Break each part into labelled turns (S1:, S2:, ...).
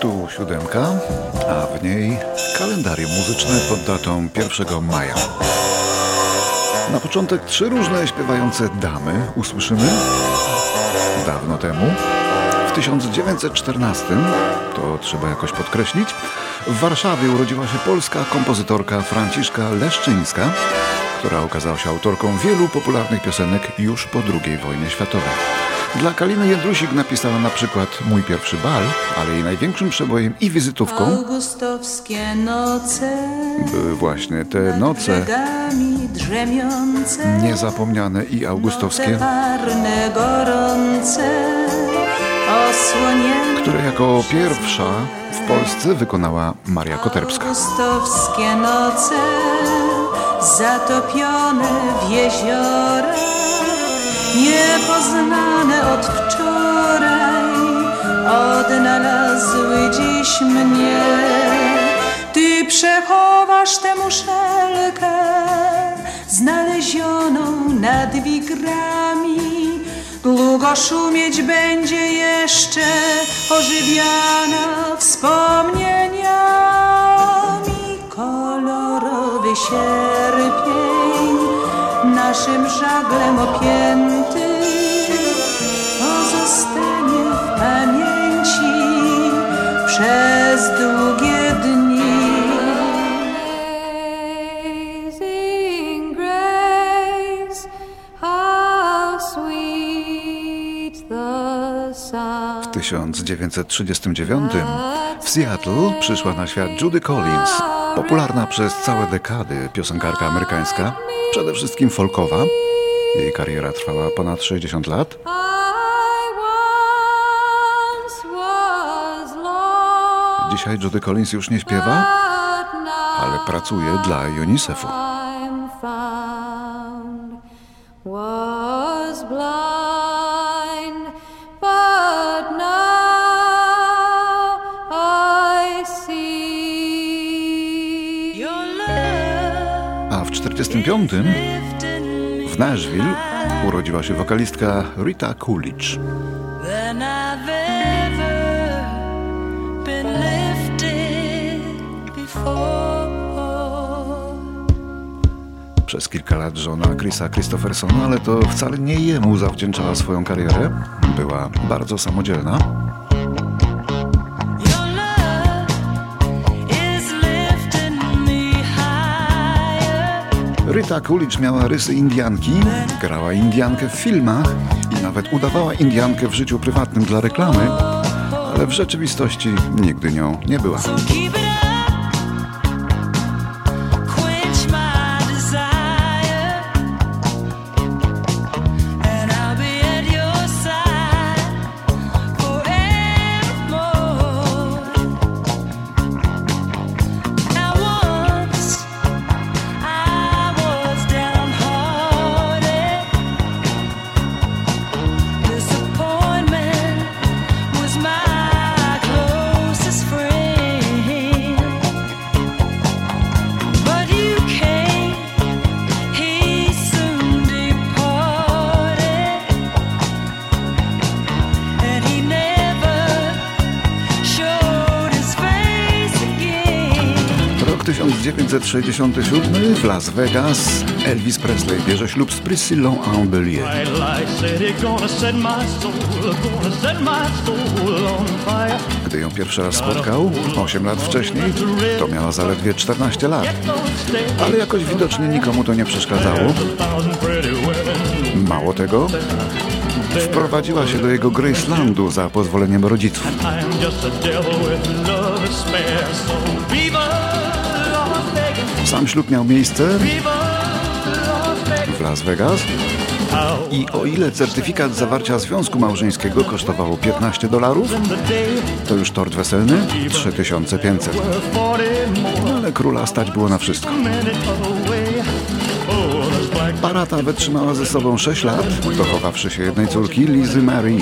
S1: Tu siódemka, a w niej kalendarium muzyczne pod datą 1 maja. Na początek trzy różne śpiewające damy usłyszymy dawno temu. W 1914, to trzeba jakoś podkreślić, w Warszawie urodziła się polska kompozytorka Franciszka Leszczyńska, która okazała się autorką wielu popularnych piosenek już po II wojnie światowej. Dla Kaliny Jędrusik napisała na przykład Mój pierwszy bal, ale jej największym przebojem i wizytówką były właśnie te noce niezapomniane i augustowskie, które jako pierwsza w Polsce wykonała Maria Koterbska.
S2: Augustowskie noce Zatopione w jeziora Niepoznane od wczoraj Odnalazły dziś mnie. Ty przechowasz tę muszelkę Znalezioną nad wigrami. Długo szumieć będzie jeszcze Ożywiana wspomnieniami. Kolorowy sierpień Naszym żaglem opięty
S1: 1939 w Seattle przyszła na świat Judy Collins, popularna przez całe dekady piosenkarka amerykańska, przede wszystkim folkowa. Jej kariera trwała ponad 60 lat. Dzisiaj Judy Collins już nie śpiewa, ale pracuje dla UNICEF-u.
S3: Was blind,
S1: 1935 w Nashville urodziła się wokalistka Rita Coolidge. Przez kilka lat żona Chrisa Christophersona, ale to wcale nie jemu zawdzięczała swoją karierę. Była bardzo samodzielna. Rita Coolidge miała rysy Indianki, grała Indiankę w filmach i nawet udawała Indiankę w życiu prywatnym dla reklamy, ale w rzeczywistości nigdy nią nie była. 1967 w Las Vegas Elvis Presley bierze ślub z Priscillą Ambelier. Gdy ją pierwszy raz spotkał, 8 lat wcześniej, to miała zaledwie 14 lat. Ale jakoś widocznie nikomu to nie przeszkadzało. Mało tego, wprowadziła się do jego Gracelandu za pozwoleniem rodziców. Sam ślub miał miejsce w Las Vegas i o ile certyfikat zawarcia związku małżeńskiego kosztowało 15 dolarów, to już tort weselny 3500.
S4: were 40 more
S1: Ale króla stać było na wszystko. Para ta wytrzymała ze sobą 6 lat, dochowawszy się jednej córki Lizy Mary.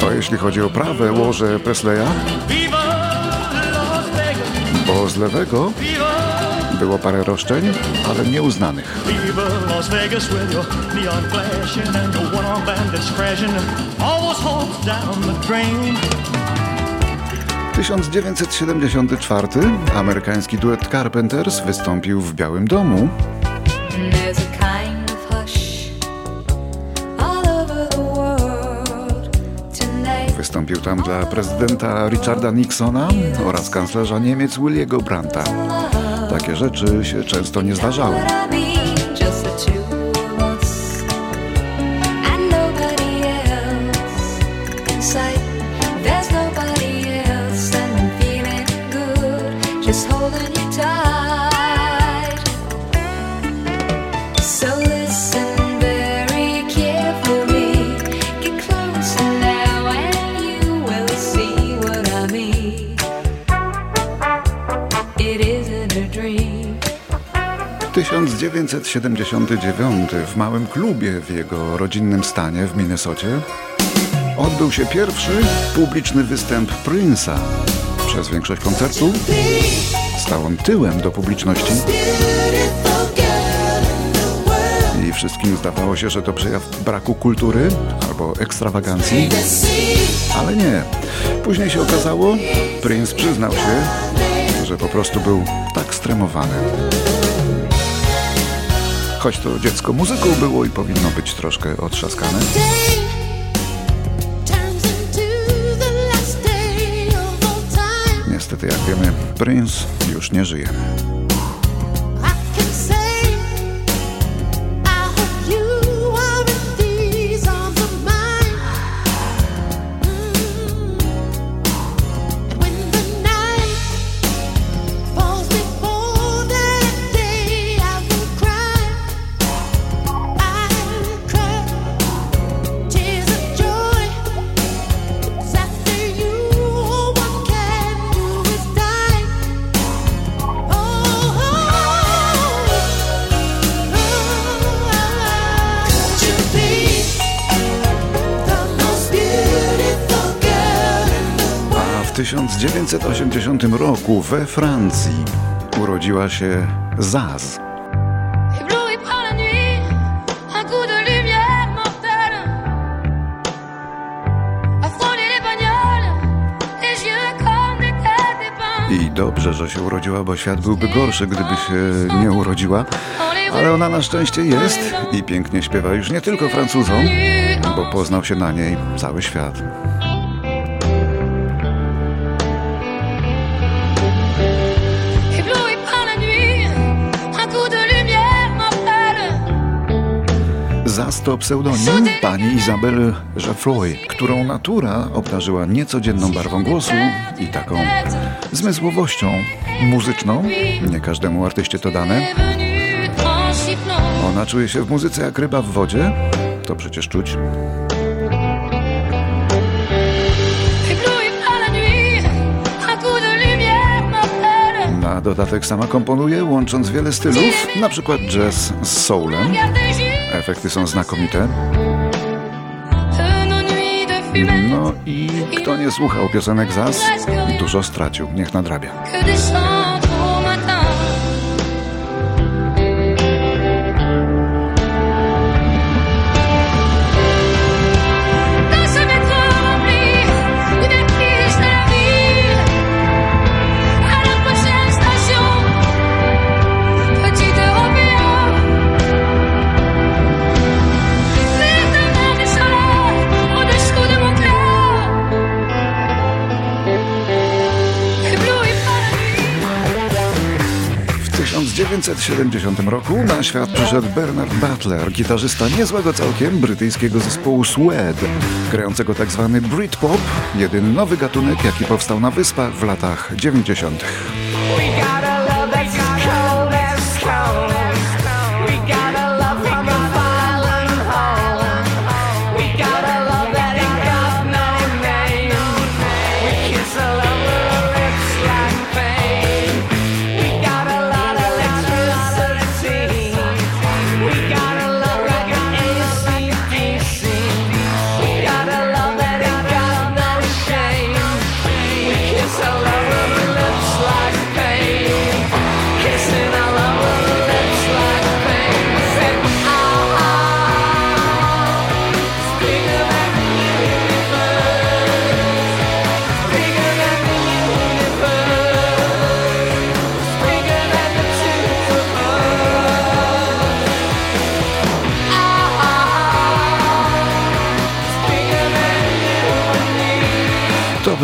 S1: To jeśli chodzi o prawe łoże Presleya, bo z lewego było parę roszczeń, ale nieuznanych.
S4: Drain.
S1: 1974 amerykański duet Carpenters wystąpił w Białym Domu. Wystąpił tam dla prezydenta Richarda Nixona oraz kanclerza Niemiec Williego Brandta. Takie rzeczy się często nie zdarzały. 1979 w małym klubie w jego rodzinnym stanie w Minnesocie odbył się pierwszy publiczny występ Prince'a. Przez większość koncertu stał on tyłem do publiczności i wszystkim zdawało się, że to przejaw braku kultury albo ekstrawagancji, ale nie. Później się okazało, Prince przyznał się, że po prostu był tak stremowany. Choć to dziecko muzyką było i powinno być troszkę otrzaskane. Niestety, jak wiemy, Prince już nie żyje. W 1980 roku we Francji urodziła się Zaz. I dobrze, że się urodziła, bo świat byłby gorszy, gdyby się nie urodziła. Ale ona na szczęście jest i pięknie śpiewa już nie tylko Francuzom, bo poznał się na niej cały świat. To pseudonim pani Izabel Geoffroy, którą natura obdarzyła niecodzienną barwą głosu i taką zmysłowością muzyczną. Nie każdemu artyście to dane. Ona czuje się w muzyce jak ryba w wodzie. To przecież czuć. Na dodatek sama komponuje, łącząc wiele stylów, na przykład jazz z soulem. Efekty są znakomite. No i kto nie słuchał piosenek Zaz, dużo stracił. Niech nadrabia. 1970 roku na świat przyszedł Bernard Butler, gitarzysta niezłego całkiem brytyjskiego zespołu Suede, grającego tak zwany Britpop, jedyny nowy gatunek, jaki powstał na wyspach w latach 90.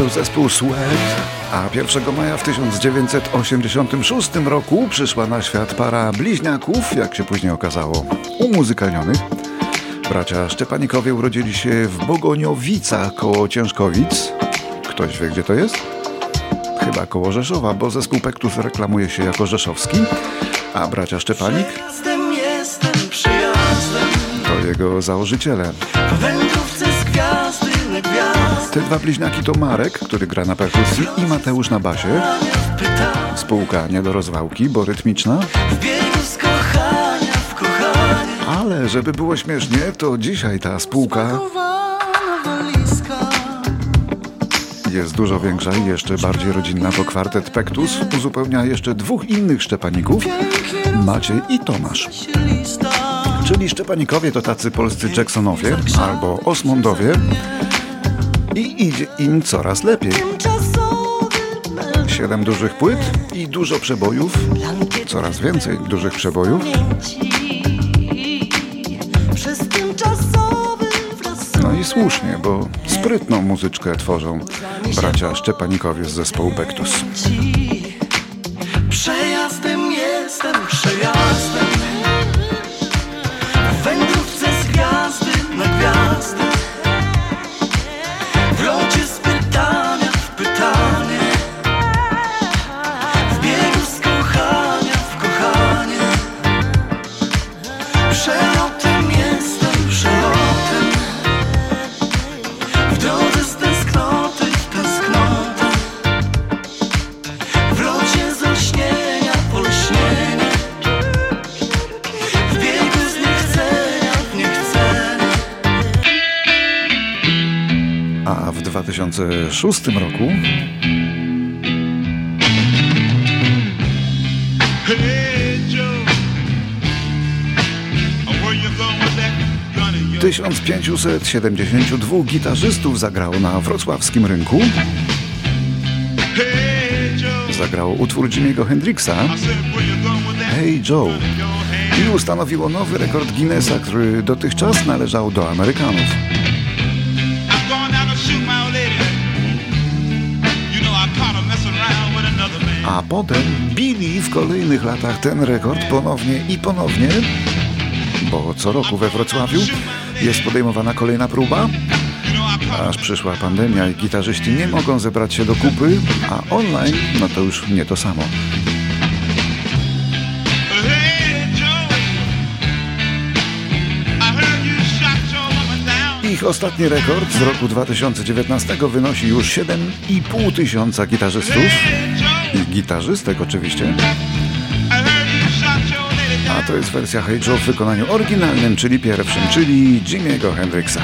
S1: był zespół Sweat, a 1 maja w 1986 roku przyszła na świat para bliźniaków, jak się później okazało, umuzykalnionych. Bracia Szczepanikowie urodzili się w Bogoniowicach koło Ciężkowic. Ktoś wie, gdzie to jest? Chyba koło Rzeszowa, bo zespół Pektus reklamuje się jako rzeszowski, a bracia Szczepanik to jego założyciele.
S5: Po wędrówce
S1: Te dwa bliźniaki to Marek, który gra na perkusji i Mateusz na basie. Spółka nie do rozwałki, bo rytmiczna. Ale żeby było śmiesznie, to dzisiaj ta spółka jest dużo większa i jeszcze bardziej rodzinna, bo kwartet Pektus uzupełnia jeszcze dwóch innych Szczepaników, Maciej i Tomasz. Czyli Szczepanikowie to tacy polscy Jacksonowie albo Osmondowie i idzie im coraz lepiej. Siedem dużych płyt i dużo przebojów, coraz więcej dużych przebojów. No i słusznie, bo sprytną muzyczkę tworzą bracia Szczepanikowie z zespołu Pektus. 2006 roku
S6: Hey Joe, where you going with that gun in your
S1: 1572 gitarzystów zagrało na wrocławskim rynku. Zagrało utwór Jimmy'ego Hendrixa Hey Joe i ustanowiło nowy rekord Guinnessa, który dotychczas należał do Amerykanów. A potem bili w kolejnych latach ten rekord ponownie i ponownie, bo co roku we Wrocławiu jest podejmowana kolejna próba, aż przyszła pandemia i gitarzyści nie mogą zebrać się do kupy, a online no to już nie to samo. Ich ostatni rekord z roku 2019 wynosi już 7,5 tysiąca gitarzystów gitarzystek oczywiście, a to jest wersja Hey Joe w wykonaniu oryginalnym, czyli pierwszym, czyli Jimmy'ego Hendrixa.